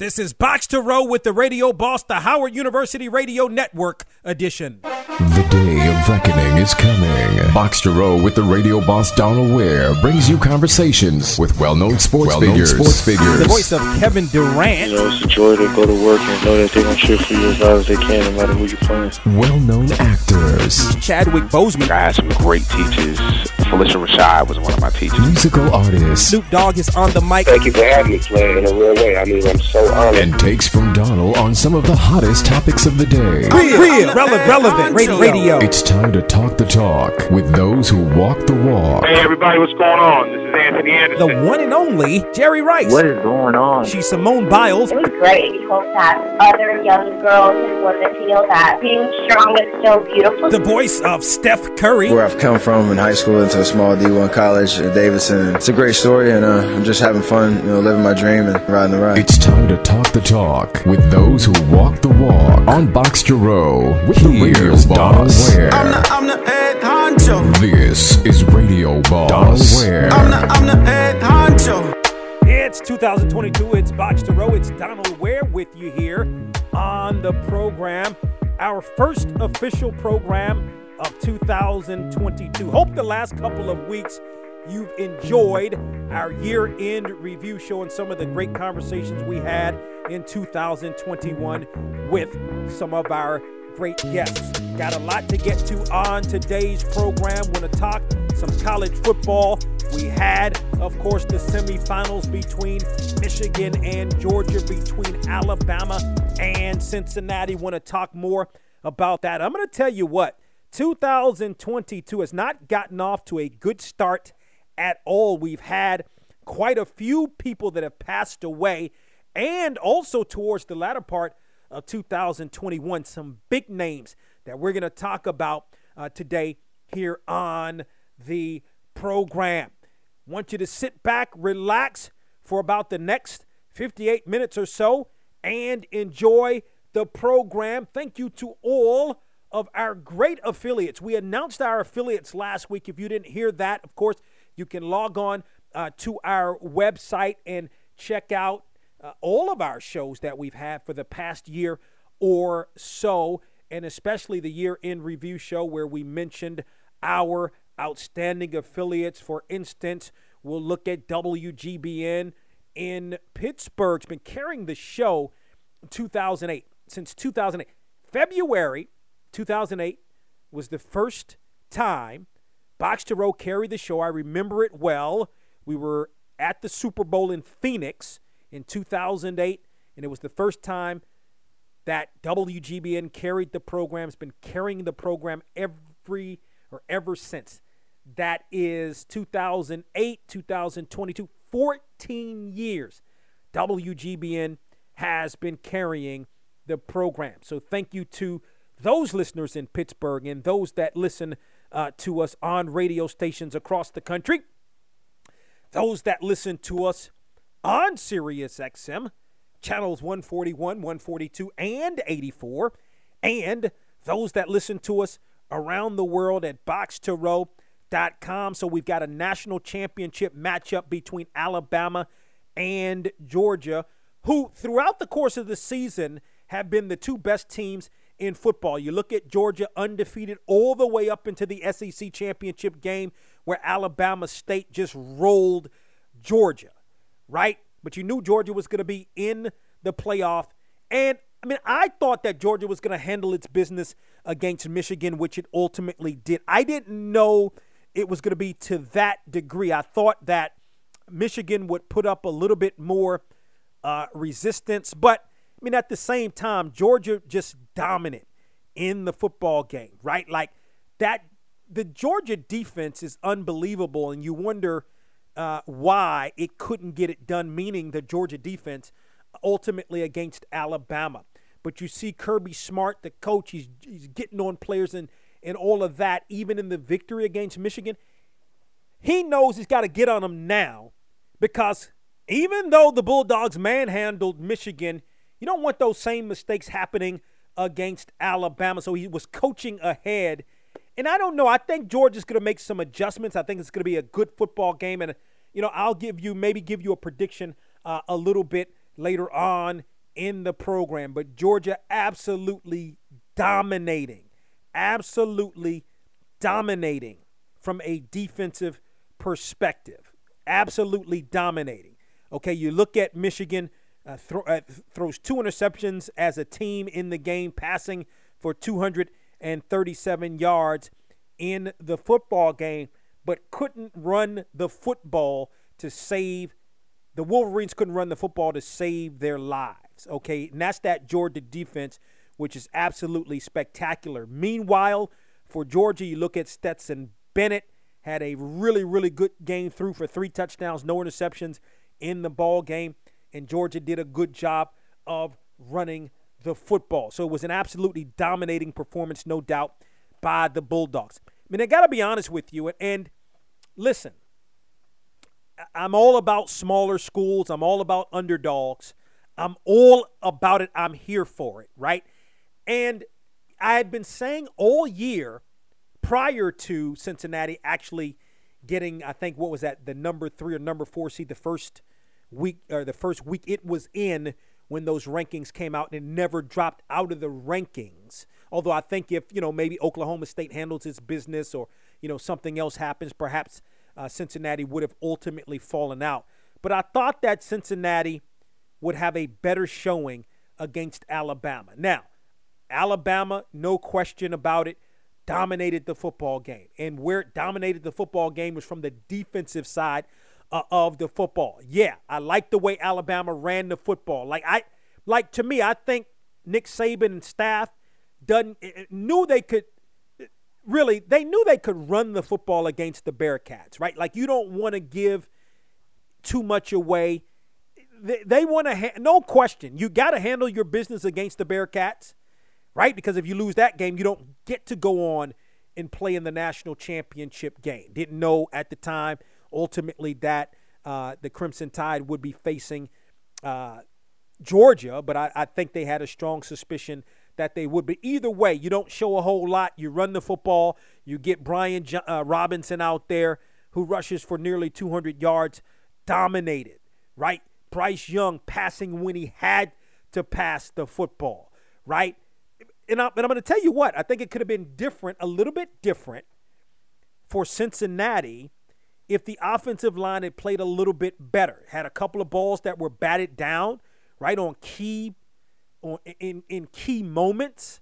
This is Box to Row with the Radio Boss, the Howard University Radio Network edition. The day of reckoning is coming. Box to Row with the Radio Boss Donal Ware brings you conversations with well-known sports well-known figures. Sports figures. The voice of Kevin Durant. You know, it's a joy to go to work and know that they're gonna cheer for you as loud as they can, no matter who you're playing. Well-known actors. Chadwick Boseman. I had some great teachers. Phylicia Rashad was one of my teachers. Musical artists. Snoop Dogg is on the mic. Thank you for having me play in a real way. I mean, I'm so honored. And takes from Donal on some of the hottest topics of the day. Real, real, relevant, relevant radio. radio. It's time to talk the talk with those who walk the walk. Hey, everybody, what's going on? This is Anthony Anderson. The one and only Jerry Rice. What is going on? She's Simone Biles. It was great. We hope that other young girls and women feel that being strong is so beautiful. The voice of Steph Curry. Where I've come from in high school into a small D1 college at Davidson. It's a great story, and uh, I'm just having fun, you know, living my dream and riding the ride. It's time to talk the talk with those who walk the walk on Box to Row with the Radio Boss. Ware. I'm the, I'm the head honcho. This is Radio Boss. Donal Ware. I'm the, I'm the head honcho. It's 2022. It's Box to Row. It's Donal Ware with you here on the program. Our first official program of 2022. Hope the last couple of weeks you've enjoyed our year end review showing some of the great conversations we had in 2021 with some of our great guests. Got a lot to get to on today's program. Want to talk some college football. We had, of course, the semifinals between Michigan and Georgia, between Alabama and Cincinnati. Want to talk more about that. I'm going to tell you what, 2022 has not gotten off to a good start at all. We've had quite a few people that have passed away, and also towards the latter part of 2021, some big names that we're going to talk about uh, today here on the program. Want you to sit back, relax for about the next 58 minutes or so, and enjoy the program. Thank you to all of our great affiliates. We announced our affiliates last week. If you didn't hear that, of course, you can log on uh, to our website and check out uh, all of our shows that we've had for the past year or so, and especially the year in review show where we mentioned our outstanding affiliates. For instance, we'll look at WGBN in Pittsburgh. It's been carrying the show 2008 since 2008. February 2008 was the first time Box to Row carried the show. I remember it well. We were at the Super Bowl in Phoenix in 2008, and it was the first time that WGBN carried the program. It's been carrying the program every or ever since. That is 2008, 2022, 14 years. WGBN has been carrying the program. So thank you to those listeners in Pittsburgh and those that listen uh, to us on radio stations across the country, those that listen to us on Sirius XM, channels 141, 142, and 84, and those that listen to us around the world at box2row.com. So we've got a national championship matchup between Alabama and Georgia, who throughout the course of the season have been the two best teams in football. You look at Georgia undefeated all the way up into the SEC championship game where Alabama State just rolled Georgia, right? But you knew Georgia was going to be in the playoff. And I mean, I thought that Georgia was going to handle its business against Michigan, which it ultimately did. I didn't know it was going to be to that degree. I thought that Michigan would put up a little bit more uh, resistance, but I mean, at the same time, Georgia just dominant in the football game, right? Like that, the Georgia defense is unbelievable, and you wonder uh, why it couldn't get it done, meaning the Georgia defense ultimately against Alabama. But you see Kirby Smart, the coach, he's, he's getting on players and, and all of that, even in the victory against Michigan. He knows he's got to get on them now because even though the Bulldogs manhandled Michigan you don't want those same mistakes happening against Alabama. So he was coaching ahead. And I don't know. I think Georgia's going to make some adjustments. I think it's going to be a good football game. And, you know, I'll give you, maybe give you a prediction uh, a little bit later on in the program. But Georgia absolutely dominating, absolutely dominating from a defensive perspective. Absolutely dominating. Okay, you look at Michigan uh, uh, throws two interceptions as a team in the game, passing for 237 yards in the football game, but couldn't run the football to save the Wolverines couldn't run the football to save their lives. Okay, and that's that Georgia defense, which is absolutely spectacular. Meanwhile, for Georgia, you look at Stetson Bennett had a really, really good game through for three touchdowns, no interceptions in the ball game, and Georgia did a good job of running the football. So it was an absolutely dominating performance, no doubt, by the Bulldogs. I mean, I got to be honest with you, and listen, I'm all about smaller schools. I'm all about underdogs. I'm all about it. I'm here for it, right? And I had been saying all year prior to Cincinnati actually getting, I think, what was that, the number three or number four seed the first week or the first week it was in when those rankings came out and it never dropped out of the rankings. Although I think if, you know, maybe Oklahoma State handles its business or, you know, something else happens, perhaps uh, Cincinnati would have ultimately fallen out. But I thought that Cincinnati would have a better showing against Alabama. Now, Alabama, no question about it, dominated the football game. And where it dominated the football game was from the defensive side uh, of the football. Yeah, I like the way Alabama ran the football. Like I like to me, I think Nick Saban and staff done eh, eh, knew they could really they knew they could run the football against the Bearcats, right? Like you don't want to give too much away. They, they want to ha- no question. You got to handle your business against the Bearcats, right? Because if you lose that game, you don't get to go on and play in the national championship game. Didn't know at the time ultimately that uh, the Crimson Tide would be facing uh, Georgia, but I, I think they had a strong suspicion that they would. But either way, you don't show a whole lot. You run the football. You get Brian uh, Robinson out there who rushes for nearly 200 yards, dominated, right? Bryce Young passing when he had to pass the football, right? And, I, and I'm going to tell you what, I think it could have been different, a little bit different for Cincinnati if the offensive line had played a little bit better, had a couple of balls that were batted down, right, on key on, in, in key moments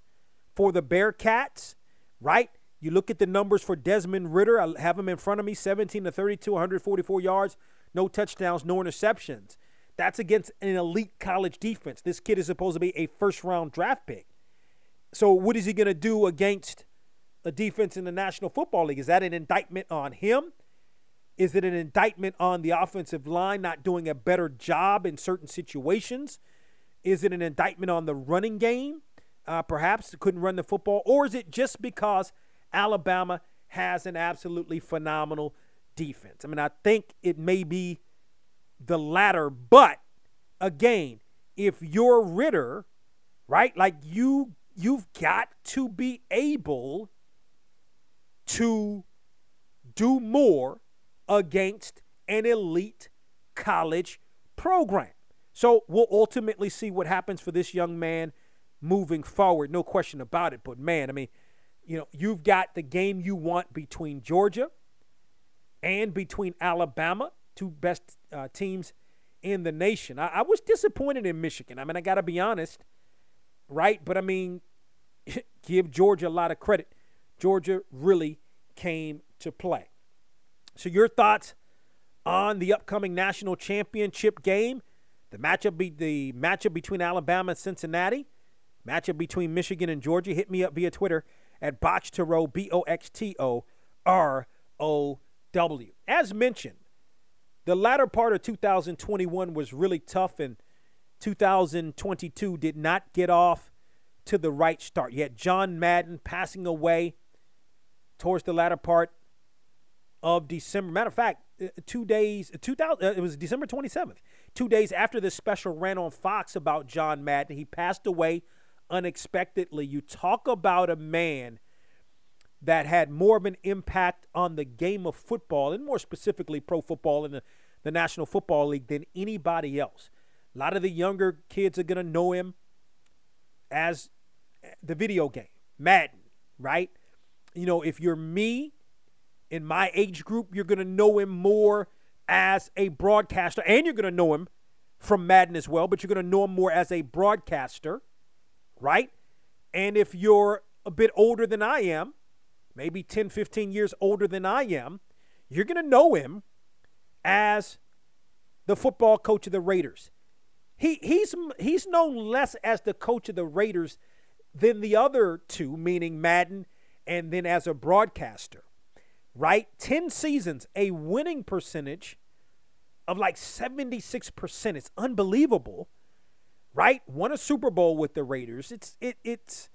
for the Bearcats, right? You look at the numbers for Desmond Ridder. I have him in front of me 17 to 32, 144 yards, no touchdowns, no interceptions. That's against an elite college defense. This kid is supposed to be a first round draft pick. So, what is he going to do against a defense in the National Football League? Is that an indictment on him? Is it an indictment on the offensive line not doing a better job in certain situations? Is it an indictment on the running game? Uh, perhaps couldn't run the football, or is it just because Alabama has an absolutely phenomenal defense? I mean, I think it may be the latter, but again, if you're Ridder, right, like you, you've got to be able to do more against an elite college program. So we'll ultimately see what happens for this young man moving forward. No question about it. But man, I mean, you know, you've got the game you want between Georgia and between Alabama, two best uh, teams in the nation. I, I was disappointed in Michigan. I mean, I got to be honest, right? But I mean, give Georgia a lot of credit. Georgia really came to play. So, your thoughts on the upcoming national championship game? The matchup be the matchup between Alabama and Cincinnati, matchup between Michigan and Georgia. Hit me up via Twitter at Row B O X T O R O W. As mentioned, the latter part of 2021 was really tough, and 2022 did not get off to the right start. You had John Madden passing away towards the latter part of December. Matter of fact, uh, two days, 2000, uh, it was December 27th. Two days after this special ran on Fox about John Madden, he passed away unexpectedly. You talk about a man that had more of an impact on the game of football, and more specifically pro football in the, the National Football League, than anybody else. A lot of the younger kids are going to know him as the video game, Madden, right? You know, if you're me in my age group, you're going to know him more as a broadcaster, and you're going to know him from Madden as well, but you're going to know him more as a broadcaster, right? And if you're a bit older than I am, maybe 10, 15 years older than I am, you're going to know him as the football coach of the Raiders. He, he's, he's known less as the coach of the Raiders than the other two, meaning Madden and then as a broadcaster, right? 10 seasons, a winning percentage of like 76%. It's unbelievable, right? Won a Super Bowl with the Raiders. It's, it, it's,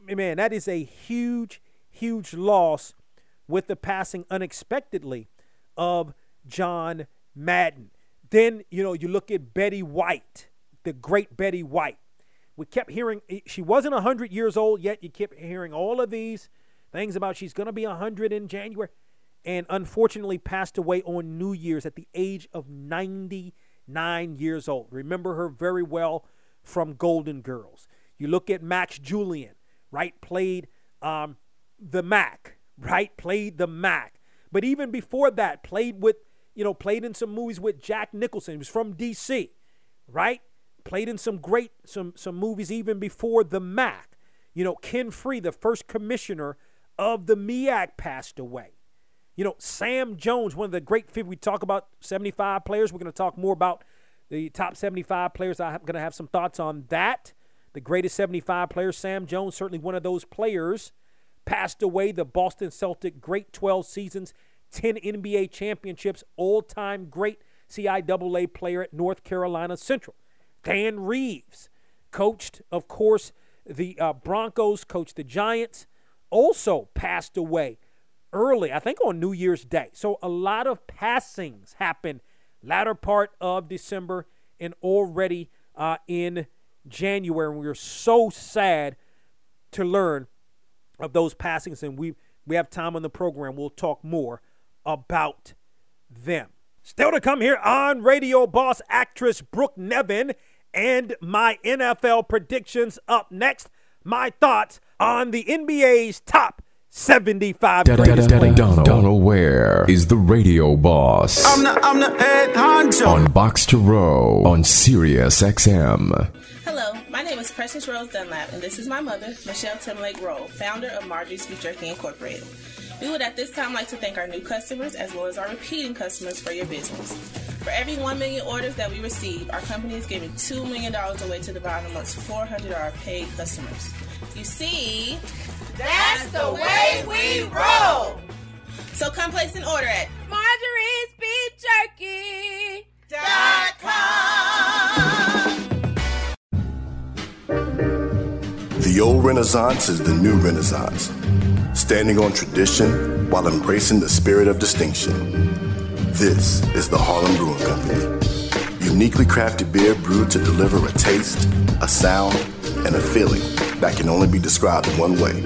man, that is a huge, huge loss with the passing unexpectedly of John Madden. Then, you know, you look at Betty White, the great Betty White. We kept hearing eh, she wasn't 100 years old yet. You kept hearing all of these things about she's going to be 100 in January and unfortunately passed away on New Year's at the age of 99 years old. Remember her very well from Golden Girls. You look at Max Julien, right? Played um, the Mack, right? Played the Mack. But even before that, played with you know, played in some movies with Jack Nicholson. He was from D.C., right? Played in some great some some movies even before the Mack. You know, Ken Free, the first commissioner of the MEAC, passed away. You know, Sam Jones, one of the great we talk about 75 players. We're going to talk more about the top 75 players. I'm going to have some thoughts on that. The greatest 75 players, Sam Jones, certainly one of those players, passed away. The Boston Celtic, great 12 seasons 10 NBA championships, all time great CIAA player at North Carolina Central. Dan Reeves coached, of course, the uh, Broncos, coached the Giants, also passed away early, I think on New Year's Day. So a lot of passings happened latter part of December and already uh, in January. And we are so sad to learn of those passings. And we, we have time on the program. We'll talk more about them. Still to come here on Radio Boss actress Brooke Nevin and my NFL predictions up next. My thoughts on the NBA's top 75 greatest players. Donal Ware is the radio boss. I'm the, I'm the head honcho. On Box to Row on Sirius XM. Hello, my name is Precious Rose Dunlap, and this is my mother, Michelle Timlake Rowe, founder of Marjorie's Beef Jerky Incorporated. We would at this time like to thank our new customers as well as our repeating customers for your business. For every 1 million orders that we receive, our company is giving $2 million away to the bottom amongst 400 of our paid customers. You see, that's the way we roll. So come place an order at Marjorie's Beef Jerky. Dot com. The old Renaissance is the new Renaissance standing on tradition while embracing the spirit of distinction. This is the Harlem Brewing Company. Uniquely crafted beer brewed to deliver a taste, a sound, and a feeling that can only be described in one way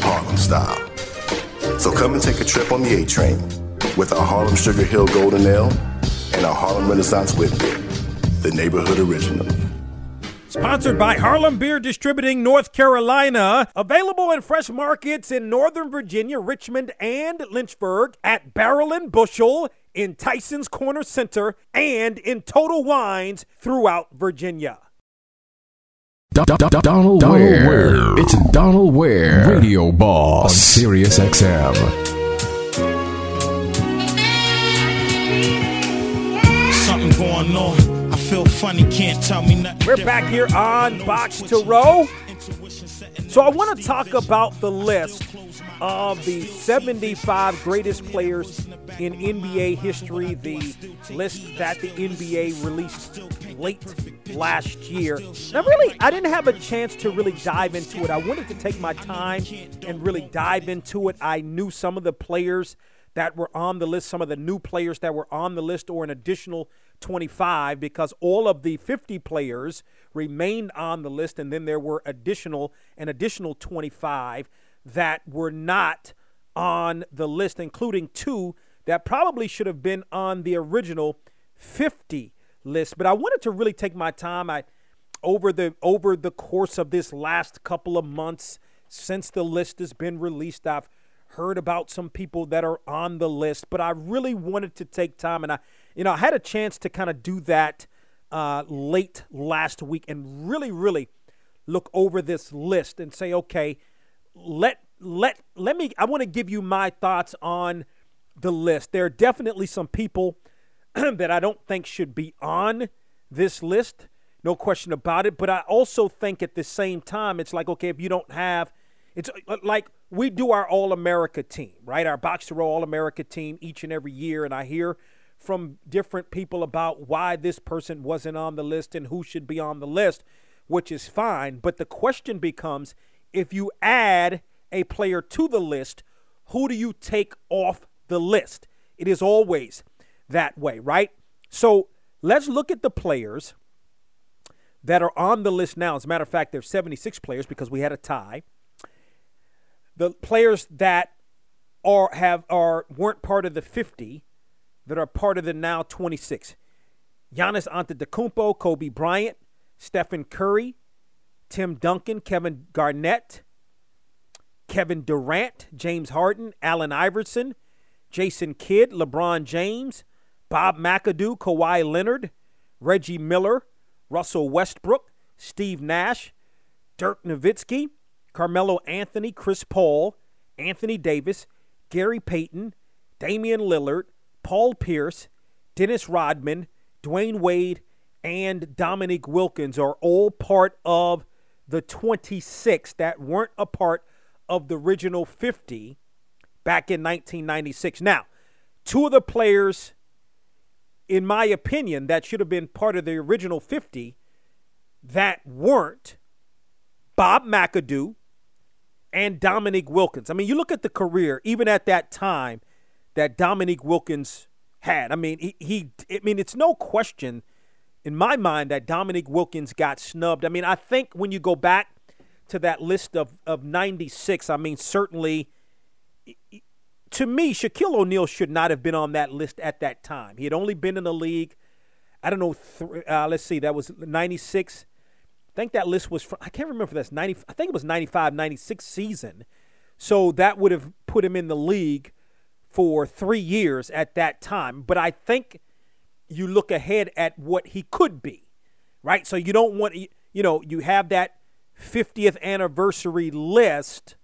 Harlem style. So come and take a trip on the A train with our Harlem Sugar Hill Golden Ale and our Harlem Renaissance Wit Beer, the neighborhood original. Sponsored by Harlem Beer Distributing North Carolina. Available in fresh markets in Northern Virginia, Richmond, and Lynchburg, at Barrel and Bushel, in Tyson's Corner Center, and in Total Wines throughout Virginia. Donal, Ware. It's Donal Ware, Radio Boss on Sirius XM. Something going on I feel funny, can't tell me nothing. We're back here on Box to Row. So I want to talk about the list of the 75 greatest players in NBA history, the list that the NBA released late last year. Now, really, I didn't have a chance to really dive into it. I wanted to take my time and really dive into it. I knew some of the players that were on the list, some of the new players that were on the list, or an additional 25 because all of the 50 players remained on the list, and then there were additional an additional 25 that were not on the list, including two that probably should have been on the original 50 list. But I wanted to really take my time. I over the over the course of this last couple of months since the list has been released, I've heard about some people that are on the list, but I really wanted to take time and I you know, I had a chance to kind of do that uh, late last week and really, really look over this list and say, okay, let let let me. I want to give you my thoughts on the list. There are definitely some people that I don't think should be on this list. No question about it. But I also think at the same time, it's like, okay, if you don't have, it's uh, like we do our All America team, right? Our Box to Row All America team each and every year. And I hear from different people about why this person wasn't on the list and who should be on the list, which is fine. But the question becomes if you add a player to the list, who do you take off the list? It is always that way, right? So let's look at the players that are on the list now. As a matter of fact, there's 76 players because we had a tie. The players that are have are weren't part of the 50 that are part of the now 26. Giannis Antetokounmpo, Kobe Bryant, Stephen Curry, Tim Duncan, Kevin Garnett, Kevin Durant, James Harden, Allen Iverson, Jason Kidd, LeBron James, Bob McAdoo, Kawhi Leonard, Reggie Miller, Russell Westbrook, Steve Nash, Dirk Nowitzki, Carmelo Anthony, Chris Paul, Anthony Davis, Gary Payton, Damian Lillard, Paul Pierce, Dennis Rodman, Dwyane Wade, and Dominique Wilkins are all part of the 26 that weren't a part of the original 50 back in 1996. Now, two of the players, in my opinion, that should have been part of the original 50 that weren't Bob McAdoo and Dominique Wilkins. I mean, you look at the career, even at that time, that Dominique Wilkins had. I mean, he, he I mean, it's no question in my mind that Dominique Wilkins got snubbed. I mean, I think when you go back to that list of, of 96, I mean, certainly to me, Shaquille O'Neal should not have been on that list at that time. He had only been in the league, I don't know, th- uh, let's see, that was 96. I think that list was from, I can't remember that's 90, I think it was 95, 96 season. So that would have put him in the league for three years at that time. But I think you look ahead at what he could be, right? So you don't want, you know, you have that 50th anniversary list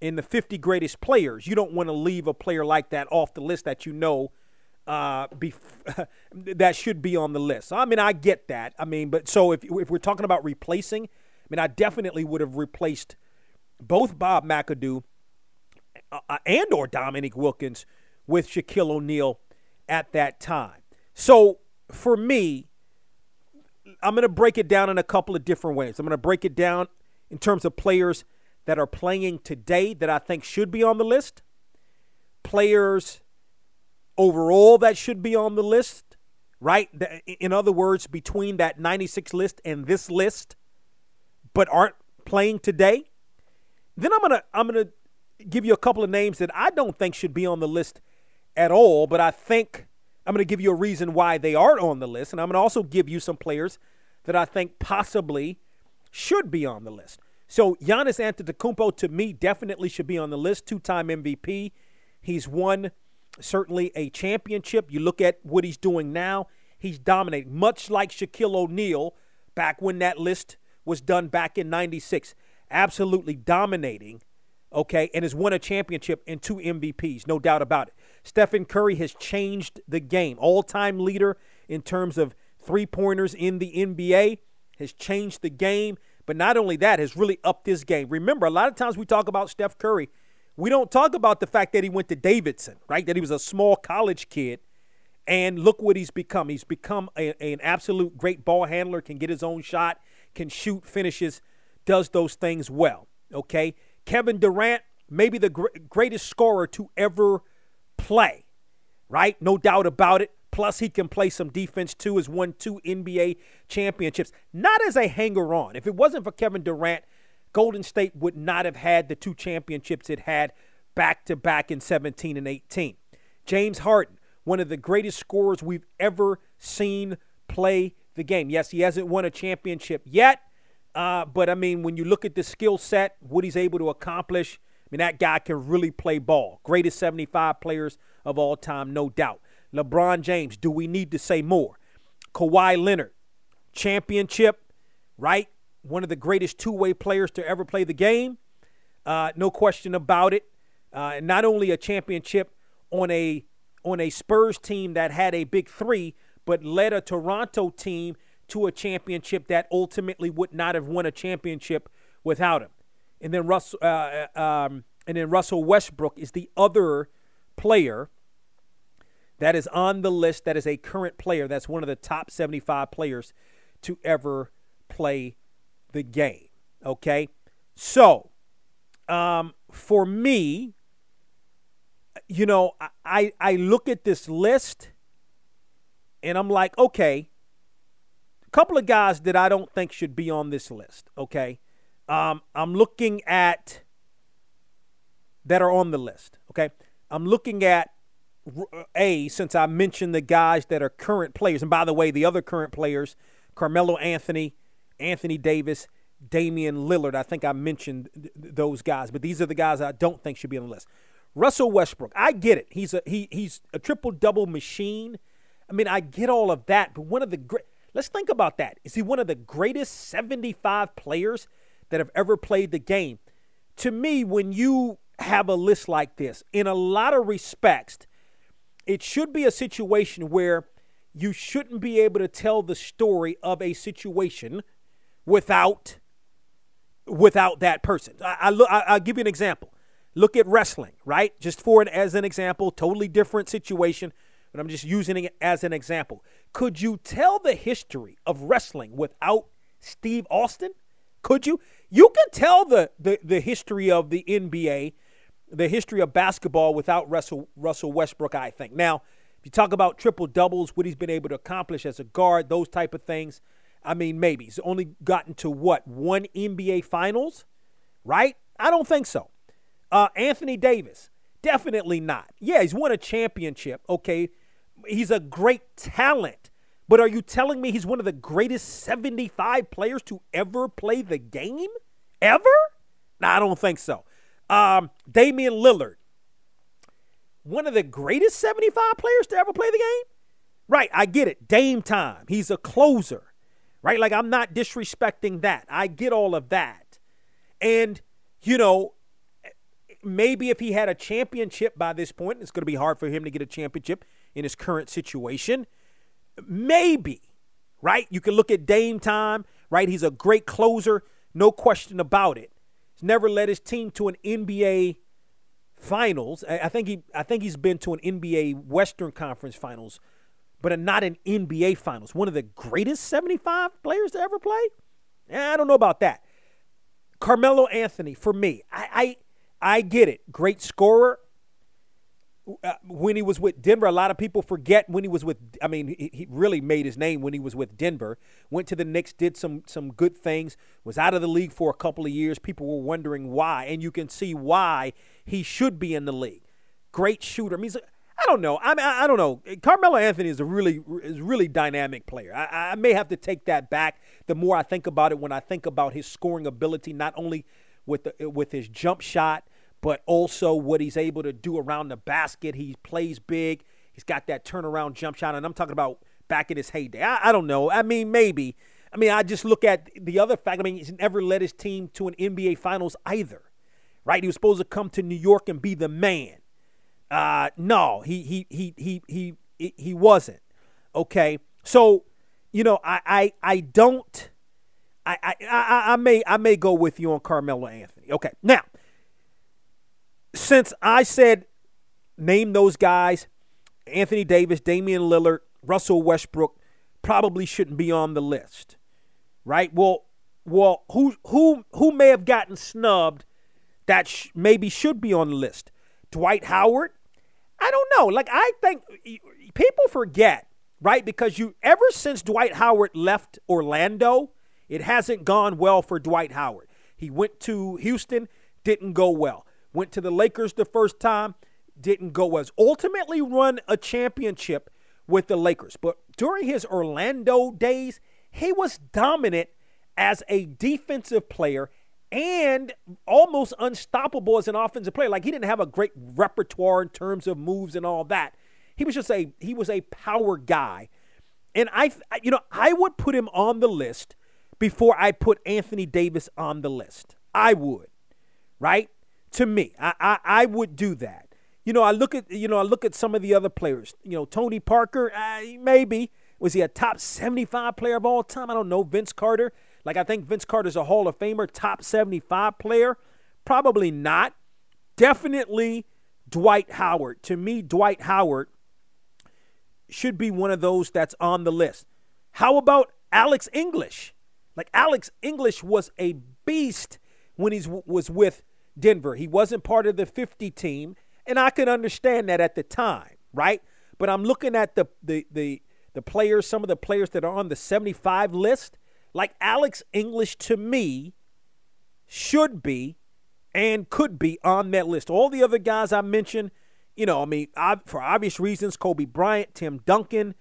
in the 50 greatest players. You don't want to leave a player like that off the list that you know uh, be, that should be on the list. So, I mean, I get that. I mean, but so if, if we're talking about replacing, I mean, I definitely would have replaced both Bob McAdoo uh, uh, and or Dominique Wilkins with Shaquille O'Neal at that time. So for me, I'm going to break it down in a couple of different ways. I'm going to break it down in terms of players that are playing today that I think should be on the list, players overall that should be on the list, right? In other words, between that 96 list and this list, but aren't playing today. Then I'm gonna I'm gonna give you a couple of names that I don't think should be on the list at all, but I think I'm going to give you a reason why they are on the list, and I'm going to also give you some players that I think possibly should be on the list. So Giannis Antetokounmpo to me definitely should be on the list. Two-time MVP. He's won certainly a championship. You look at what he's doing now. He's dominating, much like Shaquille O'Neal back when that list was done back in '96. Absolutely dominating okay, and has won a championship and two MVPs, no doubt about it. Stephen Curry has changed the game. All time leader in terms of three pointers in the NBA, has changed the game. But not only that, has really upped his game. Remember, a lot of times we talk about Steph Curry, we don't talk about the fact that he went to Davidson, right? That he was a small college kid. And look what he's become. He's become a, an absolute great ball handler, can get his own shot, can shoot, finishes, does those things well. Okay. Kevin Durant, maybe the gr- greatest scorer to ever play, right? No doubt about it. Plus, he can play some defense too. Has won two NBA championships, not as a hanger on. If it wasn't for Kevin Durant, Golden State would not have had the two championships it had back to back in 17 and 18. James Harden, one of the greatest scorers we've ever seen play the game. Yes, he hasn't won a championship yet, uh, but I mean, when you look at the skill set, what he's able to accomplish, I mean, that guy can really play ball. Greatest 75 players of all time, no doubt. LeBron James, do we need to say more? Kawhi Leonard, championship, right? One of the greatest two way players to ever play the game. Uh, no question about it. Uh, not only a championship on a on a Spurs team that had a big three, but led a Toronto team to a championship that ultimately would not have won a championship without him. And then Russell, uh, uh, um, and then Russell Westbrook is the other player that is on the list. That is a current player. That's one of the top 75 players to ever play the game. Okay, so um, for me, you know, I I look at this list and I'm like, okay, couple of guys that I don't think should be on this list. Okay, um, I'm looking at that are on the list. Okay, I'm looking at a since I mentioned the guys that are current players, and by the way, the other current players, Carmelo Anthony, Anthony Davis, Damian Lillard. I think I mentioned th- those guys, but these are the guys I don't think should be on the list. Russell Westbrook, I get it. He's a he he's a triple double machine. I mean, I get all of that, but one of the great Let's think about that. Is he one of the greatest 75 players that have ever played the game? To me, when you have a list like this, in a lot of respects, it should be a situation where you shouldn't be able to tell the story of a situation without without that person. I, I, will give you an example. Look at wrestling, right? Just for it as an example, totally different situation, but I'm just using it as an example. Could you tell the history of wrestling without Steve Austin? Could you? You can tell the, the, the history of the NBA, the history of basketball without Russell, Russell Westbrook, I think. Now, if you talk about triple doubles, what he's been able to accomplish as a guard, those type of things, I mean, maybe. He's only gotten to what? One NBA Finals, right? I don't think so. Uh, Anthony Davis, definitely not. Yeah, he's won a championship. Okay. He's a great talent. But are you telling me he's one of the greatest 75 players to ever play the game? Ever? No, I don't think so. Um, Damian Lillard, one of the greatest 75 players to ever play the game? Right, I get it. Dame time. He's a closer right? Like, I'm not disrespecting that. I get all of that. And, you know, maybe if he had a championship by this point, it's going to be hard for him to get a championship in his current situation. Maybe, right? You can look at Dame time, right? He's a great closer, no question about it. He's never led his team to an NBA finals. I think he I think he's been to an NBA Western Conference finals but not an NBA finals. One of the greatest 75 players to ever play? I don't know about that. Carmelo Anthony, for me, I, I, I get it. Great scorer. Uh, when he was with Denver, a lot of people forget when he was with. I mean, he, he, really made his name when he was with Denver. Went to the Knicks, did some some good things. Was out of the league for a couple of years. People were wondering why, and you can see why he should be in the league. Great shooter. I mean, I don't know. I mean, I don't know. Carmelo Anthony is a really is really dynamic player. I, I, may have to take that back. The more I think about it, when I think about his scoring ability, not only with the, with his jump shot, but also what he's able to do around the basket. He plays big. He's got that turnaround jump shot, and I'm talking about back in his heyday. I, I don't know. I mean, maybe. I mean, I just look at the other fact. I mean, he's never led his team to an NBA Finals either, right? He was supposed to come to New York and be the man uh, no, he he he he he he wasn't. Okay, so you know, I I, I don't. I, I, I, I may I may go with you on Carmelo Anthony. Okay, now since I said name those guys, Anthony Davis, Damian Lillard, Russell Westbrook probably shouldn't be on the list, right? Well, well, who who who may have gotten snubbed that sh- maybe should be on the list? Dwight Howard. I don't know. Like I think people forget, right? Because you ever since Dwight Howard left Orlando, it hasn't gone well for Dwight Howard. He went to Houston, didn't go well. Went to the Lakers the first time, didn't go as Ultimately, run a championship with the Lakers. But during his Orlando days, he was dominant as a defensive player and almost unstoppable as an offensive player. Like he didn't have a great repertoire in terms of moves and all that. He was just a he was a power guy. And I you know, I would put him on the list before I put Anthony Davis on the list. I would. Right? To me, I, I, I would do that. You know, I look at you know I look at some of the other players. You know, Tony Parker, uh, maybe was he a top 75 player of all time? I don't know. Vince Carter, like I think Vince Carter's a Hall of Famer, top 75 player. Probably not. Definitely Dwight Howard. To me, Dwight Howard should be one of those that's on the list. How about Alex English? Like Alex English was a beast when he was with Denver. He wasn't part of the 50 team, and I could understand that at the time, right? But I'm looking at the the the the players, some of the players that are on the 75 list, like Alex English to me should be and could be on that list. All the other guys I mentioned, you know, I mean, I, for obvious reasons, Kobe Bryant, Tim Duncan,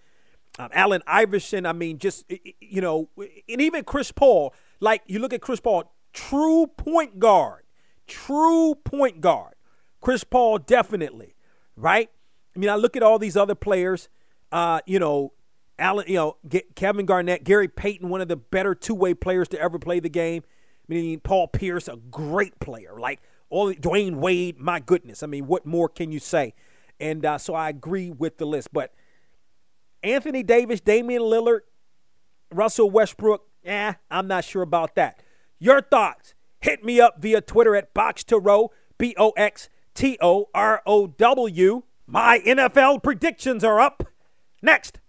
um, Allen Iverson, I mean, just, you know, and even Chris Paul. Like, you look at Chris Paul, true point guard, true point guard. Chris Paul, definitely, right? I mean, I look at all these other players, uh, you know, Allen, you know, Kevin Garnett, Gary Payton, one of the better two way players to ever play the game. I mean, Paul Pierce, a great player. Like, all Dwyane Wade, my goodness. I mean, what more can you say? And uh, so I agree with the list. But Anthony Davis, Damian Lillard, Russell Westbrook, eh, I'm not sure about that. Your thoughts? Hit me up via Twitter at Box to Row, B O X T O R O W. My NFL predictions are up. Next.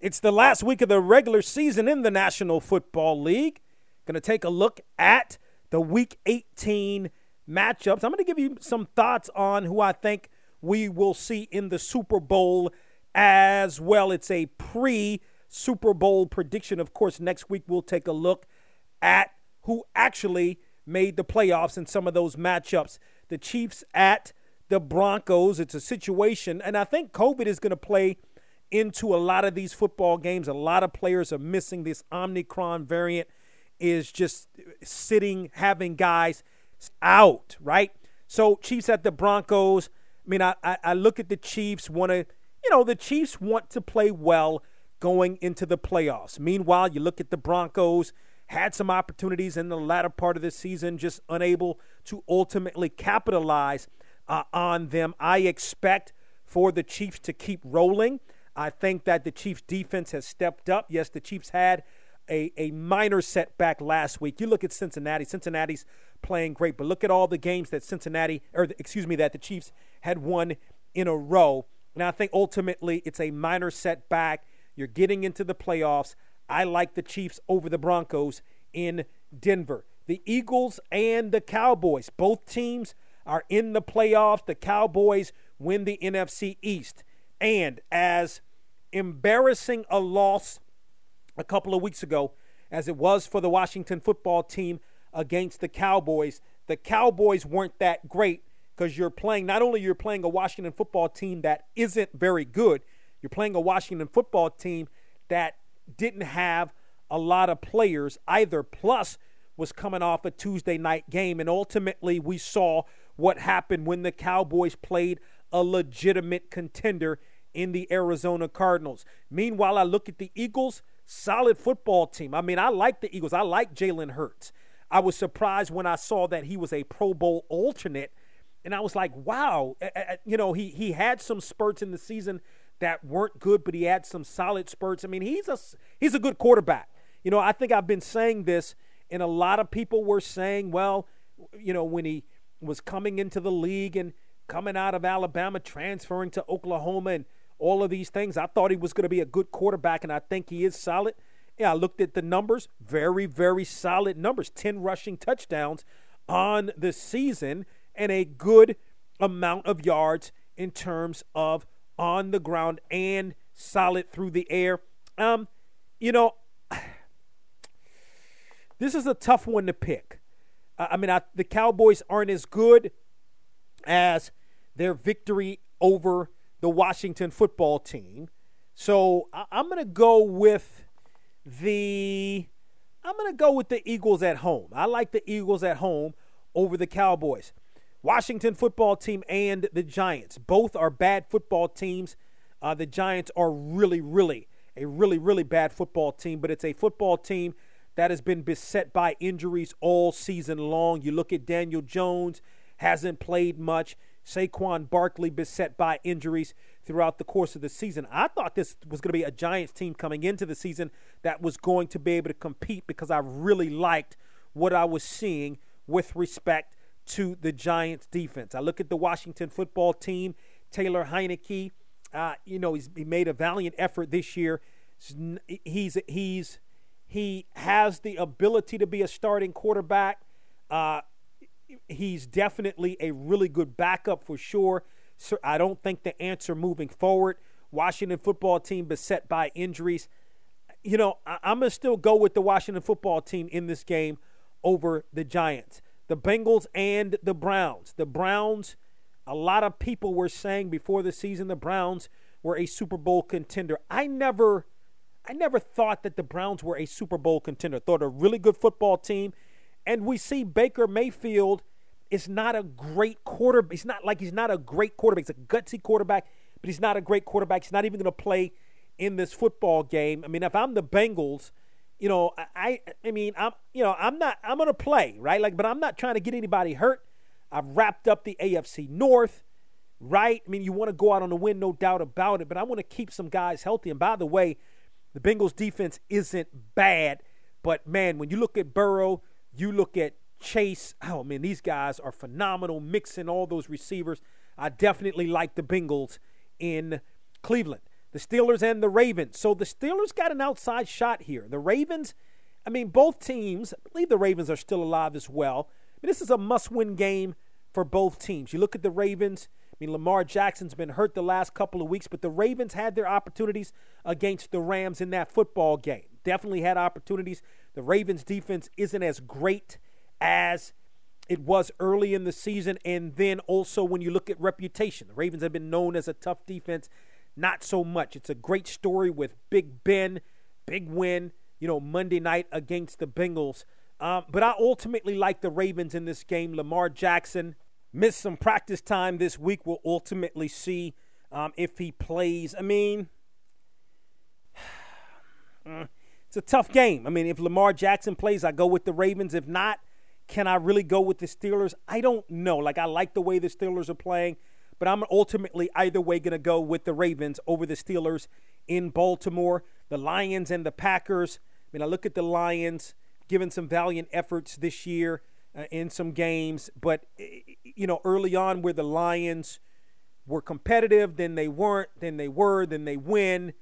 It's the last week of the regular season in the National Football League. Going to take a look at the Week 18 matchups. I'm going to give you some thoughts on who I think we will see in the Super Bowl as well. It's a pre Super Bowl prediction. Of course, next week we'll take a look at who actually made the playoffs in some of those matchups. The Chiefs at the Broncos. It's a situation, and I think COVID is going to play into a lot of these football games. A lot of players are missing. This Omicron variant is just sitting, having guys out, right? So Chiefs at the Broncos. I mean, I, I look at the Chiefs, want to, you know, the Chiefs want to play well going into the playoffs. Meanwhile, you look at the Broncos had some opportunities in the latter part of the season, just unable to ultimately capitalize uh, on them. I expect for the Chiefs to keep rolling. I think that the Chiefs' defense has stepped up. Yes, the Chiefs had a, a minor setback last week. You look at Cincinnati. Cincinnati's playing great, but look at all the games that Cincinnati, or excuse me, that the Chiefs had won in a row. And I think ultimately it's a minor setback. You're getting into the playoffs. I like the Chiefs over the Broncos in Denver. The Eagles and the Cowboys, both teams are in the playoffs. The Cowboys win the NFC East. And as embarrassing a loss a couple of weeks ago as it was for the Washington football team against the Cowboys, the Cowboys weren't that great because you're playing not only you're playing a Washington football team that isn't very good, you're playing a Washington football team that didn't have a lot of players either. Plus, was coming off a Tuesday night game, and ultimately we saw what happened when the Cowboys played a legitimate contender in the Arizona Cardinals. Meanwhile, I look at the Eagles, solid football team. I mean, I like the Eagles. I like Jalen Hurts. I was surprised when I saw that he was a Pro Bowl alternate, and I was like, wow. You know, he he had some spurts in the season that weren't good, but he had some solid spurts. I mean, he's a he's a good quarterback. You know, I think I've been saying this, and a lot of people were saying, well, you know, when he was coming into the league and coming out of Alabama, transferring to Oklahoma, and all of these things, I thought he was going to be a good quarterback, and I think he is solid. Yeah, I looked at the numbers, very, very solid numbers 10 rushing touchdowns on the season, and a good amount of yards in terms of on the ground and solid through the air. Um, you know, this is a tough one to pick. I mean, I, the Cowboys aren't as good as their victory over the Washington football team. So I- I'm going to go with the I'm going to go with the Eagles at home. I like the Eagles at home over the Cowboys. Washington football team and the Giants. Both are bad football teams. Uh, the Giants are really, really a really, really bad football team, but it's a football team that has been beset by injuries all season long. You look at Daniel Jones, hasn't played much. Saquon Barkley beset by injuries throughout the course of the season. I thought this was going to be a Giants team coming into the season that was going to be able to compete because I really liked what I was seeing with respect to the Giants defense. I look at the Washington football team, Taylor Heinicke, uh, you know, he's he made a valiant effort this year. He's he's he has the ability to be a starting quarterback. Uh, he's definitely a really good backup for sure. So I don't think the answer moving forward. Washington football team beset by injuries. You know, I, I'm gonna still go with the Washington football team in this game over the Giants, the Bengals, and the Browns. The Browns a lot of people were saying before the season the Browns were a Super Bowl contender. I never I never thought that the Browns were a Super Bowl contender. Thought a really good football team. And we see Baker Mayfield is not a great quarterback. He's not like he's not a great quarterback. He's a gutsy quarterback, but he's not a great quarterback. He's not even going to play in this football game. I mean, if I'm the Bengals, you know, I I mean, I'm you know, I'm not I'm to play, right? Like but I'm not trying to get anybody hurt. I've wrapped up the AFC North, right? I mean, you want to go out on the win, no doubt about it, but I want to keep some guys healthy. And by the way, the Bengals defense isn't bad, but man, when you look at Burrow, you look at Chase, oh man, these guys are phenomenal, Mixon all those receivers. I definitely like the Bengals in Cleveland. The Steelers and the Ravens. So the Steelers got an outside shot here. The Ravens, I mean, both teams, I believe the Ravens are still alive as well. I mean, this is a must win game for both teams. You look at the Ravens. I mean, Lamar Jackson's been hurt the last couple of weeks, but the Ravens had their opportunities against the Rams in that football game. Definitely had opportunities. The Ravens' defense isn't as great as it was early in the season. And then also, when you look at reputation, the Ravens have been known as a tough defense. Not so much. It's a great story with Big Ben, big win, you know, Monday night against the Bengals. Um, but I ultimately like the Ravens in this game. Lamar Jackson missed some practice time this week. We'll ultimately see um, if he plays. I mean, it's a tough game. I mean, if Lamar Jackson plays, I go with the Ravens. If not, can I really go with the Steelers? I don't know. Like, I like the way the Steelers are playing, but I'm ultimately either way going to go with the Ravens over the Steelers in Baltimore. The Lions and the Packers. I mean, I look at the Lions given some valiant efforts this year uh, in some games, but you know, early on where the Lions were competitive, then they weren't, then they were, then they win,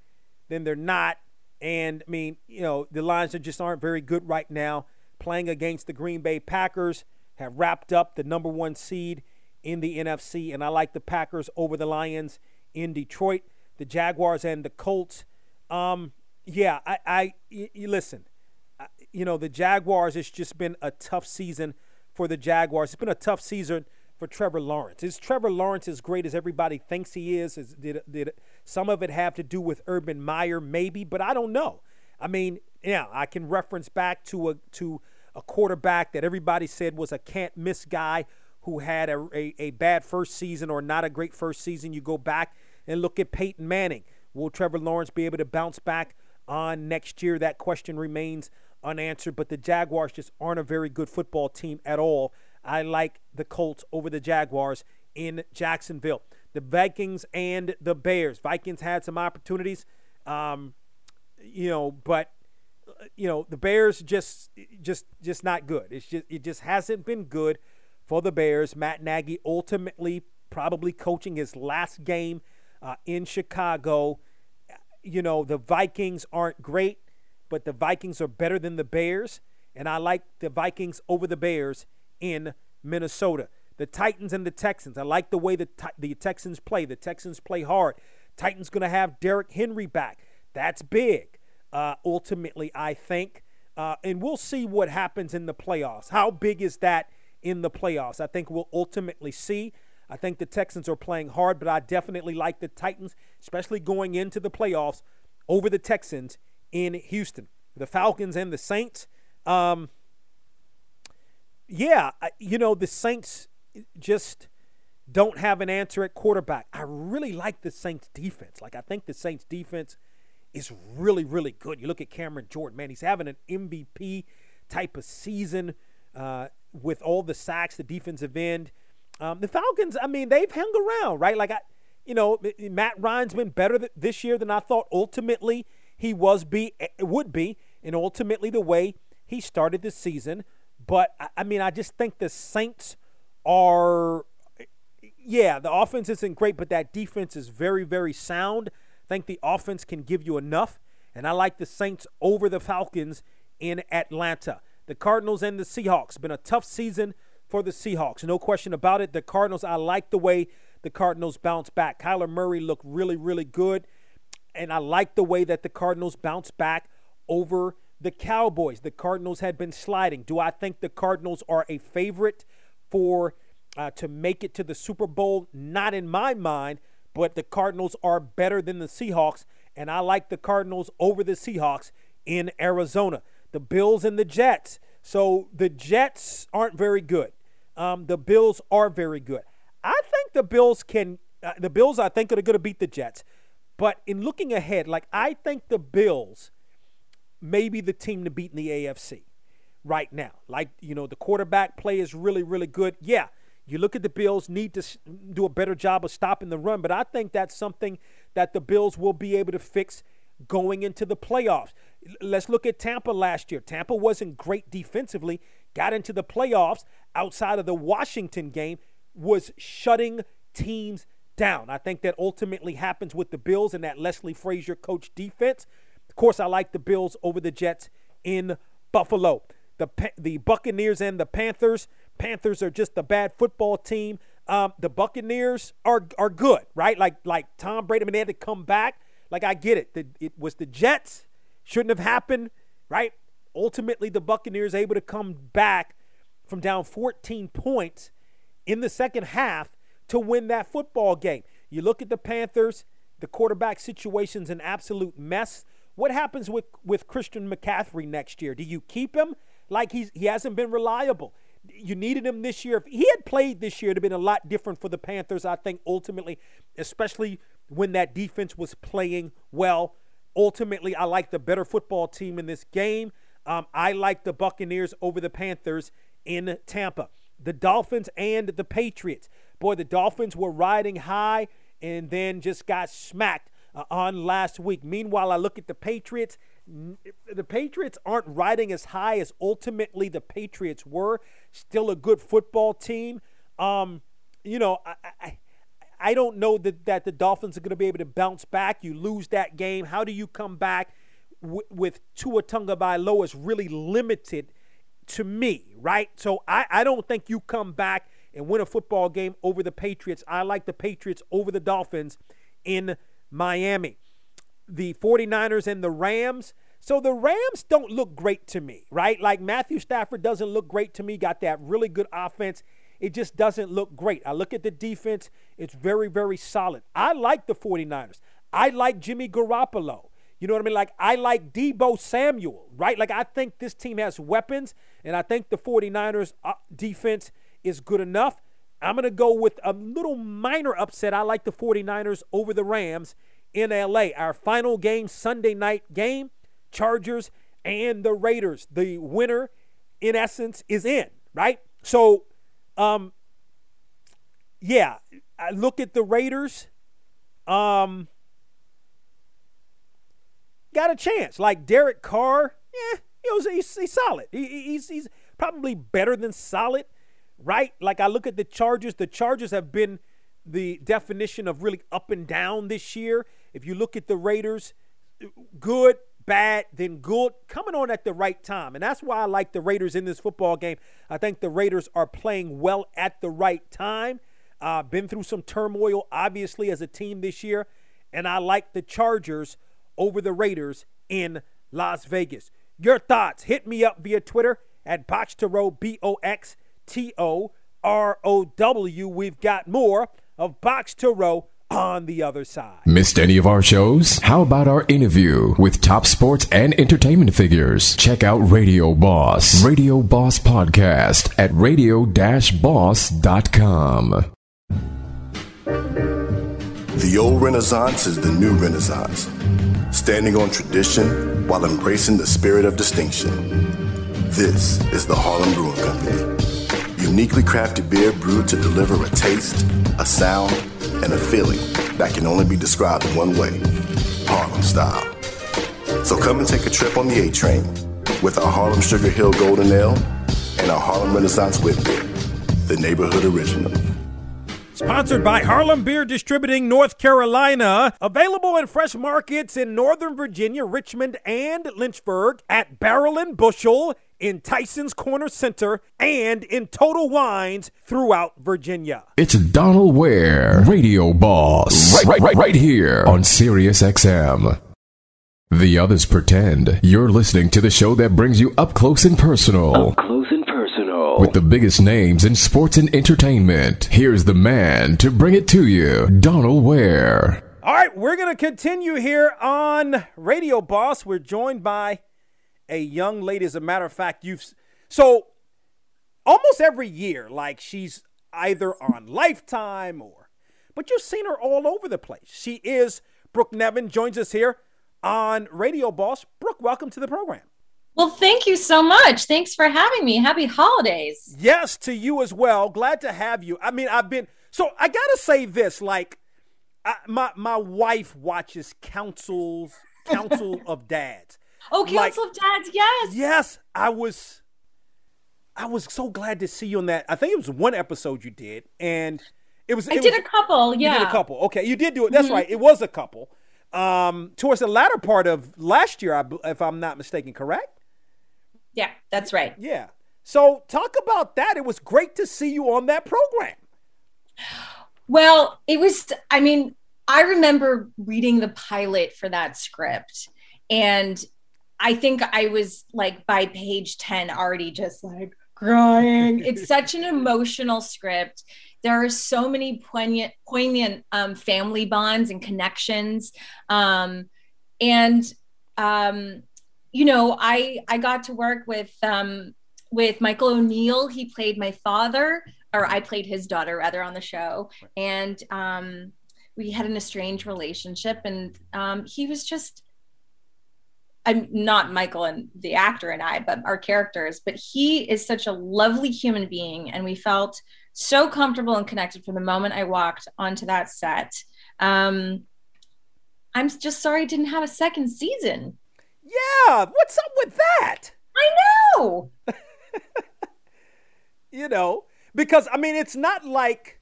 then they're not. And I mean, you know, the Lions just aren't very good right now. Playing against the Green Bay Packers, have wrapped up the number one seed in the NFC, and I like the Packers over the Lions in Detroit, the Jaguars and the Colts. Um, yeah, I, I, listen, you know, the Jaguars, it's just been a tough season for the Jaguars. It's been a tough season for Trevor Lawrence. Is Trevor Lawrence as great as everybody thinks he is? is did, did some of it have to do with Urban Meyer? Maybe, but I don't know. I mean, yeah, I can reference back to a to a quarterback that everybody said was a can't miss guy who had a, a, a bad first season or not a great first season. You go back and look at Peyton Manning. Will Trevor Lawrence be able to bounce back on next year? That question remains unanswered, but the Jaguars just aren't a very good football team at all. I like the Colts over the Jaguars in Jacksonville. The Vikings and the Bears. Vikings had some opportunities, um, you know, but you know the Bears just just just not good. It's just it just hasn't been good for the Bears. Matt Nagy ultimately probably coaching his last game uh, in Chicago. You know the Vikings aren't great but the Vikings are better than the Bears, and I like the Vikings over the Bears in Minnesota. The Titans and the Texans. I like the way the, the Texans play. The Texans play hard. Titans going to have Derrick Henry back. That's big, uh, ultimately, I think. Uh, and we'll see what happens in the playoffs. How big is that in the playoffs? I think we'll ultimately see. I think the Texans are playing hard, but I definitely like the Titans, especially going into the playoffs over the Texans in Houston. The Falcons and the Saints. Um, yeah, you know, the Saints just don't have an answer at quarterback. I really like the Saints defense. Like I think the Saints defense is really, really good. You look at Cameron Jordan, man, he's having an MVP type of season uh, with all the sacks, the defensive end. Um, the Falcons, I mean, they've hung around, right? Like I, you know, Matt Ryan's been better th- this year than I thought. Ultimately, he was be eh, would be, and ultimately the way he started the season. But I mean, I just think the Saints are yeah, the offense isn't great, but that defense is very, very sound. I think the offense can give you enough. And I like the Saints over the Falcons in Atlanta. The Cardinals and the Seahawks. Been a tough season for the Seahawks. No question about it. The Cardinals, I like the way the Cardinals bounce back. Kyler Murray looked really, really good. And I like the way that the Cardinals bounce back over the Cowboys. The Cardinals had been sliding. Do I think the Cardinals are a favorite for uh, to make it to the Super Bowl. Not in my mind, but the Cardinals are better than the Seahawks, and I like the Cardinals over the Seahawks in Arizona. The Bills and the Jets. So the Jets aren't very good. Um, the Bills are very good. I think the Bills can. Uh, the Bills, I think, are going to beat the Jets. But in looking ahead, like I think the Bills may be the team to beat in the AFC right now. Like you know, the quarterback play is really, really good. Yeah, you look at the Bills need to do a better job of stopping the run, but I think that's something that the Bills will be able to fix going into the playoffs. Let's look at Tampa last year. Tampa wasn't great defensively, got into the playoffs outside of the Washington game, was shutting teams down. I think that ultimately happens with the Bills and that Leslie Frazier coach defense. Of course, I like the Bills over the Jets in Buffalo. The, the Buccaneers and the Panthers. Panthers are just a bad football team. Um, the Buccaneers are are good, right? Like like Tom Brady, I mean, they had to come back. Like I get it. The, it was the Jets shouldn't have happened, right? Ultimately, the Buccaneers able to come back from down 14 points in the second half to win that football game. You look at the Panthers, the quarterback situation's an absolute mess. What happens with, with Christian McCaffrey next year? Do you keep him? Like he's he hasn't been reliable you needed him this year. If he had played this year, it'd have been a lot different for the Panthers, I think, ultimately, especially when that defense was playing well. Ultimately, I like the better football team in this game. Um, I like the Buccaneers over the Panthers in Tampa. The Dolphins and the Patriots. Boy, the Dolphins were riding high and then just got smacked uh, on last week. Meanwhile, I look at the Patriots the Patriots aren't riding as high as ultimately the Patriots were. Still a good football team. Um, you know, I, I, I don't know that, that the Dolphins are going to be able to bounce back. You lose that game. How do you come back w- with Tua Tagovailoa is really limited to me, right? So I, I don't think you come back and win a football game over the Patriots. I like the Patriots over the Dolphins in Miami the 49ers and the Rams. So the Rams don't look great to me, right? Like Matthew Stafford doesn't look great to me, got that really good offense. It just doesn't look great. I look at the defense, it's very, very solid. I like the 49ers. I like Jimmy Garoppolo. You know what I mean? Like, I like Deebo Samuel, right? Like, I think this team has weapons, and I think the 49ers uh, defense is good enough. I'm going to go with a little minor upset. I like the 49ers over the Rams in LA. Our final game, Sunday night game, Chargers and the Raiders. The winner, in essence, is in, right? So, um, yeah, I look at the Raiders. Um, got a chance. Like Derek Carr, yeah, he was he's, he's solid. He, he's he's probably better than solid, right? Like I look at the Chargers. The Chargers have been the definition of really up and down this year. If you look at the Raiders, good, bad, then good, coming on at the right time. And that's why I like the Raiders in this football game. I think the Raiders are playing well at the right time. Uh, been through some turmoil, obviously, as a team this year. And I like the Chargers over the Raiders in Las Vegas. Your thoughts, hit me up via Twitter at Box to Row, B O X T O R O W. We've got more of Box to Row on the other side. Missed any of our shows? How about our interview with top sports and entertainment figures? Check out Radio Boss, Radio Boss Podcast at radio-boss.com. The old Renaissance is the new Renaissance, standing on tradition while embracing the spirit of distinction. This is the Harlem Brewing Company. Uniquely crafted beer brewed to deliver a taste, a sound, and a feeling that can only be described in one way Harlem style. So come and take a trip on the A train with our Harlem Sugar Hill Golden Ale and our Harlem Renaissance Wit Beer, the neighborhood original. Sponsored by Harlem Beer Distributing North Carolina. Available in fresh markets in Northern Virginia, Richmond, and Lynchburg at Barrel and Bushel in Tyson's Corner Center and in Total Wines throughout Virginia. It's Donal Ware, Radio Boss, right, right, right, right here on Sirius XM. The others pretend you're listening to the show that brings you up close and personal. Up close and personal. With the biggest names in sports and entertainment. Here's the man to bring it to you, Donal Ware. All right, we're going to continue here on Radio Boss. We're joined by a young lady. As a matter of fact, you've so almost every year, like she's either on Lifetime or, but you've seen her all over the place. She is Brooke Nevin. Joins us here on Radio Boss. Brooke, welcome to the program. Well, thank you so much. Thanks for having me. Happy holidays. Yes, to you as well. Glad to have you. I mean, I've been so I gotta say this. Like, I, my my wife watches Councils Council of Dads. Oh, Council like, of Dads, yes. Yes, I was. I was so glad to see you on that. I think it was one episode you did, and it was. I it did was, a couple. Yeah, you did a couple. Okay, you did do it. That's mm-hmm. right. It was a couple. Um, towards the latter part of last year, if I'm not mistaken, correct? Yeah, that's right. Yeah. So talk about that. It was great to see you on that program. Well, it was. I mean, I remember reading the pilot for that script, and I think I was like by page 10 already just like crying. it's such an emotional script. There are so many poignant, poignant um, family bonds and connections. Um, and, um, you know, I, I got to work with, um, with Michael O'Neill. He played my father, or I played his daughter rather on the show. And um, we had an estranged relationship. And um, he was just, I'm not Michael and the actor and I, but our characters, but he is such a lovely human being. And we felt so comfortable and connected from the moment I walked onto that set. Um, I'm just sorry I didn't have a second season. Yeah, what's up with that? I know. you know, because I mean, it's not like,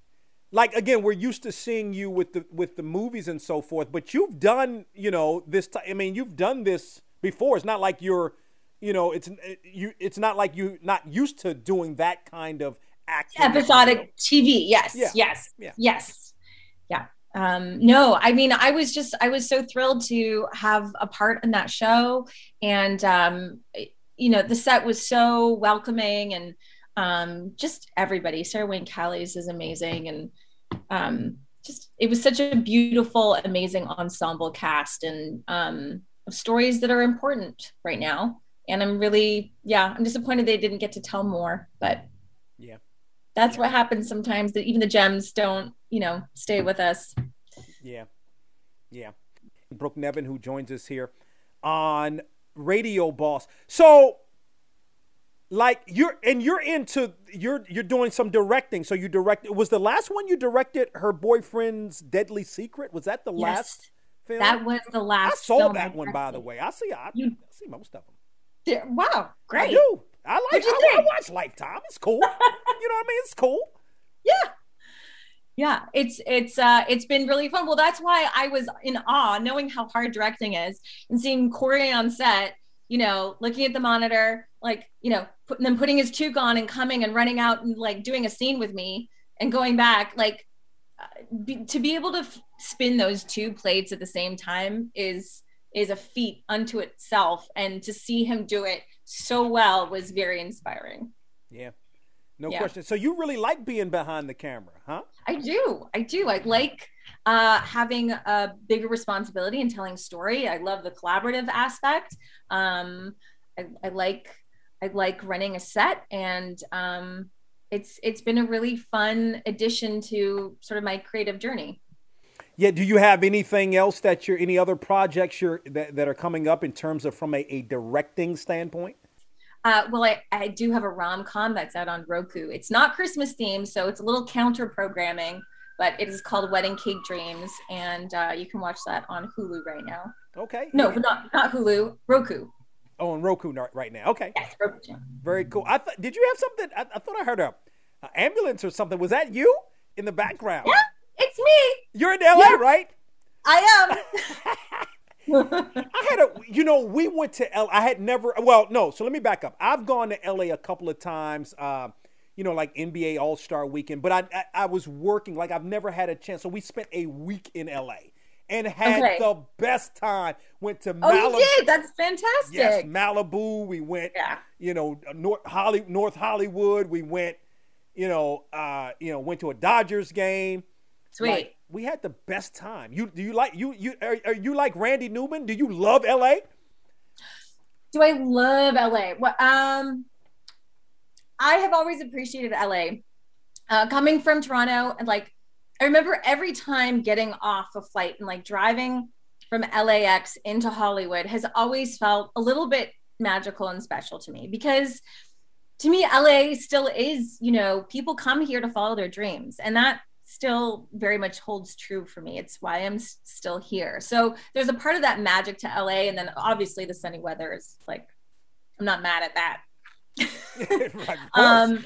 like again, we're used to seeing you with the with the movies and so forth, but you've done, you know, this. T- I mean, you've done this before. It's not like you're, you know, it's you. It's not like you're not used to doing that kind of acting. Episodic TV. Yes. Yeah. Yes. Yeah. Yes. Yeah. Um, no, I mean, I was just, I was so thrilled to have a part in that show. And, um, you know, the set was so welcoming and um, just everybody. Sarah Wayne Callies is amazing. And um, just, it was such a beautiful, amazing ensemble cast. And, um, stories that are important right now. And I'm really, yeah, I'm disappointed they didn't get to tell more, but yeah, that's what happens sometimes that even the gems don't, you know, stay with us. Yeah. Yeah. Brooke Nevin, who joins us here on Radio Boss. So, like you're and you're into you're you're doing some directing. So you direct was the last one you directed her boyfriend's deadly secret? Was that the yes. last? film? That was the last. Film. I saw that one, by the way. I see. I, you, I see most of them. Yeah, wow, great. I do. I like. I, I, watch Lifetime. It's cool. you know what I mean? It's cool. Yeah. Yeah, it's it's uh it's been really fun. Well, that's why I was in awe, knowing how hard directing is, and seeing Corey on set. You know, looking at the monitor, like you know, put, then putting his toque on and coming and running out and like doing a scene with me and going back. Like be, to be able to f- spin those two plates at the same time is is a feat unto itself and to see him do it so well was very inspiring yeah No Yeah. question. So you really like being behind the camera, huh? I do. I do. I like uh, having a bigger responsibility and telling story. I love the collaborative aspect. Um, I, I like I like running a set, and um, it's it's been a really fun addition to sort of my creative journey. Yeah. Do you have anything else that you're, any other projects you're, that, that are coming up in terms of from a, a directing standpoint? Uh, well, I, I do have a rom com that's out on Roku. It's not Christmas themed, so it's a little counter programming, but it is called Wedding Cake Dreams, and uh, you can watch that on Hulu right now. Okay. No, not not Hulu, Roku. Oh, on Roku right now. Okay. Yes, Roku. Very cool. I th- did you have something? I, I thought I heard a, a ambulance or something. Was that you in the background? Yeah, me. You're in LA, Yeah. right? I am. I had a, you know, we went to L. I had never, well, no. So let me back up. I've gone to LA a couple of times. Uh, you know, like NBA All Star Weekend, but I, I I was working. Like I've never had a chance. So we spent a week in LA and had Okay. the best time. Went to Oh, Malibu. you did. That's fantastic. Yes, Malibu. We went, yeah. you know, North Holly, North Hollywood. We went, you know, uh, you know, went to a Dodgers game. Sweet. Like, we had the best time. You do you like you you are, are you like Randy Newman? Do you love LA? Do I love LA? Well, um, I have always appreciated LA. Uh, coming from Toronto, and like, I remember every time getting off a flight and like driving from LAX into Hollywood has always felt a little bit magical and special to me because to me, LA still is, you know, people come here to follow their dreams. And that still very much holds true for me. It's why I'm still here. So there's a part of that magic to LA. And then obviously the sunny weather is like, I'm not mad at that. Um,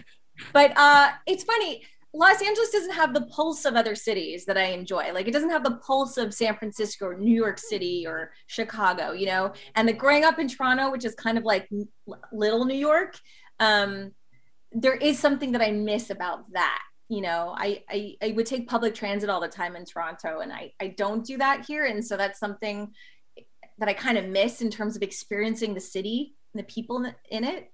but uh, it's funny. Los Angeles doesn't have the pulse of other cities that I enjoy. Like it doesn't have the pulse of San Francisco or New York City or Chicago, you know. And the growing up in Toronto, which is kind of like little New York, um, there is something that I miss about that. You know, I, I I would take public transit all the time in Toronto, and I I don't do that here, and so that's something that I kind of miss in terms of experiencing the city and the people in, it.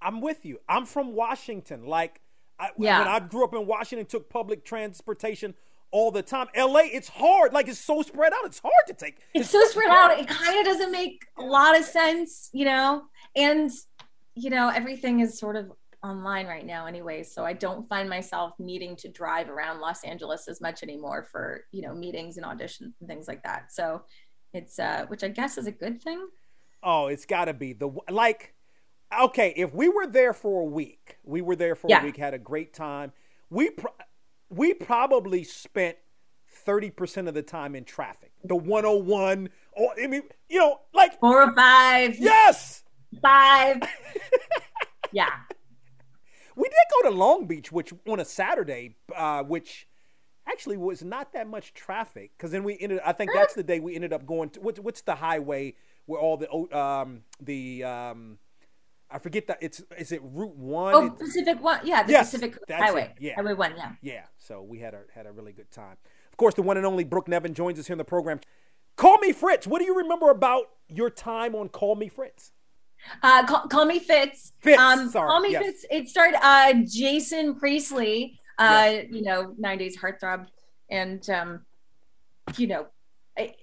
I'm with you. I'm from Washington. Like, I, Yeah. when I grew up in Washington, took public transportation all the time. LA, it's hard. Like, it's so spread out. It's hard to take. it's so spread out it kind of doesn't make a lot of sense you know and you know everything is sort of online right now anyway so i don't find myself needing to drive around los angeles as much anymore for you know meetings and auditions and things like that so it's uh which i guess is a good thing Oh, it's got to be the like. Okay, if we were there for a week, we were there for Yeah. a week, had a great time. We pro- we probably spent thirty percent of the time in traffic. The one hundred one. Or I mean, you know, like four or five. Yes, five. yeah. We did go to Long Beach, which on a Saturday, uh, which actually was not that much traffic. Because then we ended. I think that's the day we ended up going to. What's, what's the highway where all the um, the um, I forget that it's is it Route One? oh pacific one yeah the Yes, pacific highway it, yeah. highway one yeah Yeah, so we had a had a really good time. Of course, the one and only Brooke Nevin joins us here in the program. Call me Fritz. What do you remember about your time on Call Me Fritz? Uh, call, call me Fitz. Fitz, Um, sorry, Call me yes. Fitz. It starred uh, Jason Priestley. Uh, you know, '90s heartthrob, and um, you know, I,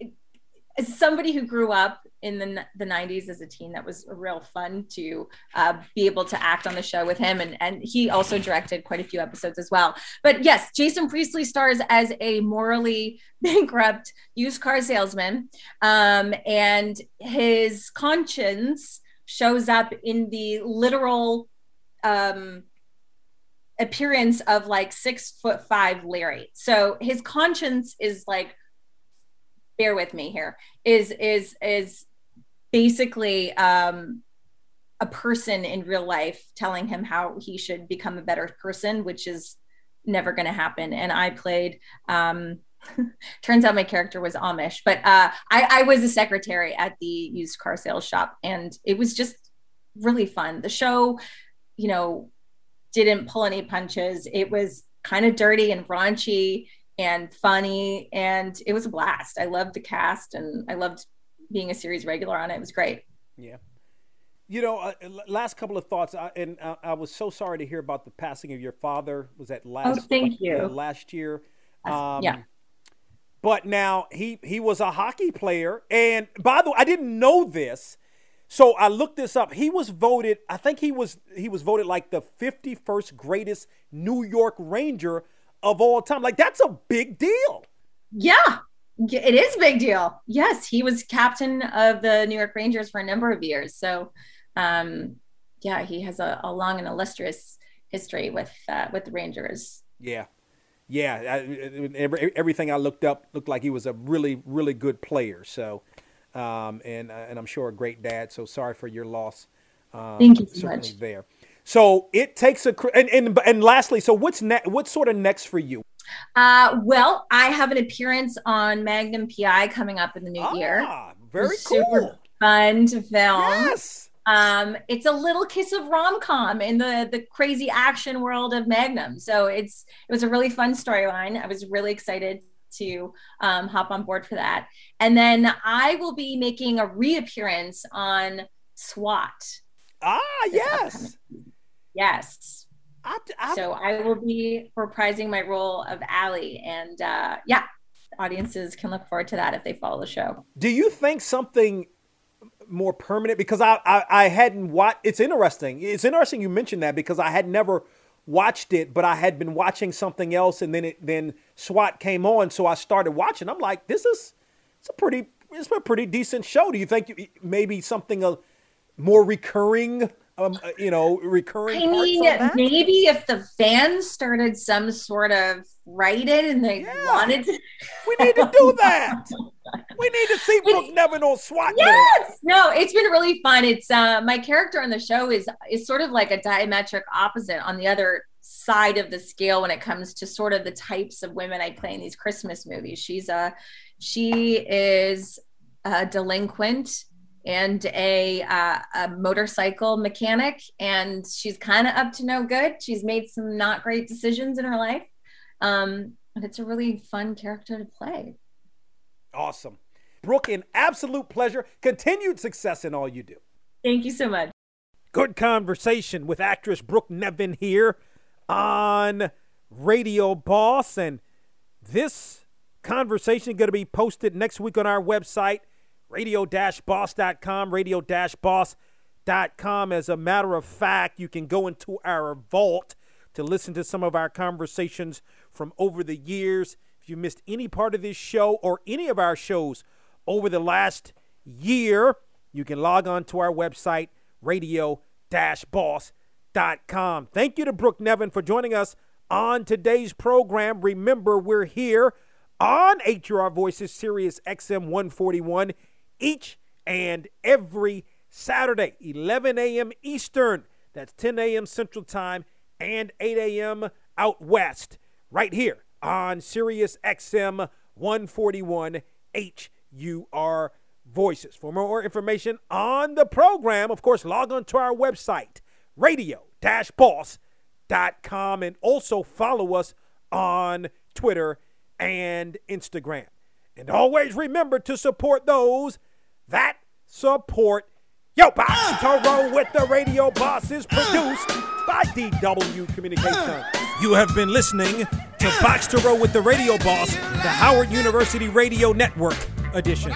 as somebody who grew up in the the '90s as a teen, that was real fun to uh, be able to act on the show with him, and and he also directed quite a few episodes as well. But yes, Jason Priestley stars as a morally bankrupt used car salesman, um, and his conscience shows up in the literal um appearance of like six foot five larry. So his conscience is like bear with me here is is is basically um a person in real life telling him how he should become a better person which is never going to happen. And i played um turns out my character was amish but uh I, I was a secretary at the used car sales shop and it was just really fun the show you know didn't pull any punches it was kind of dirty and raunchy and funny and it was a blast i loved the cast and i loved being a series regular on it it was great Yeah. You know, uh, last couple of thoughts, I, and I, I, was so sorry to hear about the passing of your father. Was that last? Oh, thank you. last year. Um, yeah. But now he he was a hockey player, and by the way, I didn't know this, so I looked this up. He was voted. I think he was he was voted like the 51st greatest New York Ranger of all time. Like that's a big deal. Yeah, it is a big deal. Yes, he was captain of the New York Rangers for a number of years. So, um, yeah, he has a, a long and illustrious history with uh, with the Rangers. Yeah, yeah. I, every, everything I looked up looked like he was a really, really good player. So, um, and uh, and I'm sure a great dad. So sorry for your loss. Um, Thank you so much. There. So it takes a and and, and lastly, so what's next? What's sort of next for you? Uh, well, I have an appearance on Magnum PI coming up in the new ah, year. Very Super cool. Fun to film. Yes. Um, it's a little kiss of rom com in the the crazy action world of Magnum. So it's it was a really fun storyline. I was really excited to um, hop on board for that. And then I will be making a reappearance on SWAT. Ah, yes. Yes. I, I, so I will be reprising my role of Allie, and uh, yeah, audiences can look forward to that if they follow the show. Do you think something more permanent? Because I I, I hadn't watched. It's interesting. It's interesting you mentioned that because I had never watched it, but I had been watching something else, and then it then SWAT came on, so I started watching. I'm like, this is it's a pretty it's a pretty decent show. Do you think maybe something a more recurring um, uh, you know, recurring. I mean, maybe if the fans started some sort of write it and they yeah. wanted to. we need to do that. we need to see Brooke Nevin on SWAT. Yes, no, it's been really fun. It's uh, my character on the show is is sort of like a diametric opposite on the other side of the scale when it comes to sort of the types of women I play in these Christmas movies. She's a she is a delinquent and a, uh, a motorcycle mechanic, and she's kind of up to no good. She's made some not great decisions in her life, um, and it's a really fun character to play. Awesome, Brooke, an absolute pleasure. Continued success in all you do. Thank you so much. Good conversation with actress Brooke Nevin here on Radio Boss, and this conversation is going to be posted next week on our website radio-boss.com, radio-boss.com. As a matter of fact, you can go into our vault to listen to some of our conversations from over the years. If you missed any part of this show or any of our shows over the last year, you can log on to our website, radio-boss.com. Thank you to Brooke Nevin for joining us on today's program. Remember, we're here on HUR Voices Sirius XM 141 each and every Saturday, 11 a.m. Eastern. That's 10 a.m. Central Time and 8 a.m. out west, right here on Sirius XM 141 HUR Voices. For more information on the program, of course, log on to our website, radio boss.com, and also follow us on Twitter and Instagram. And always remember to support those that support Yo, Box to Row with the Radio Boss is produced by DW Communications. You have been listening to Box to Row with the Radio Boss, the Howard University Radio Network edition.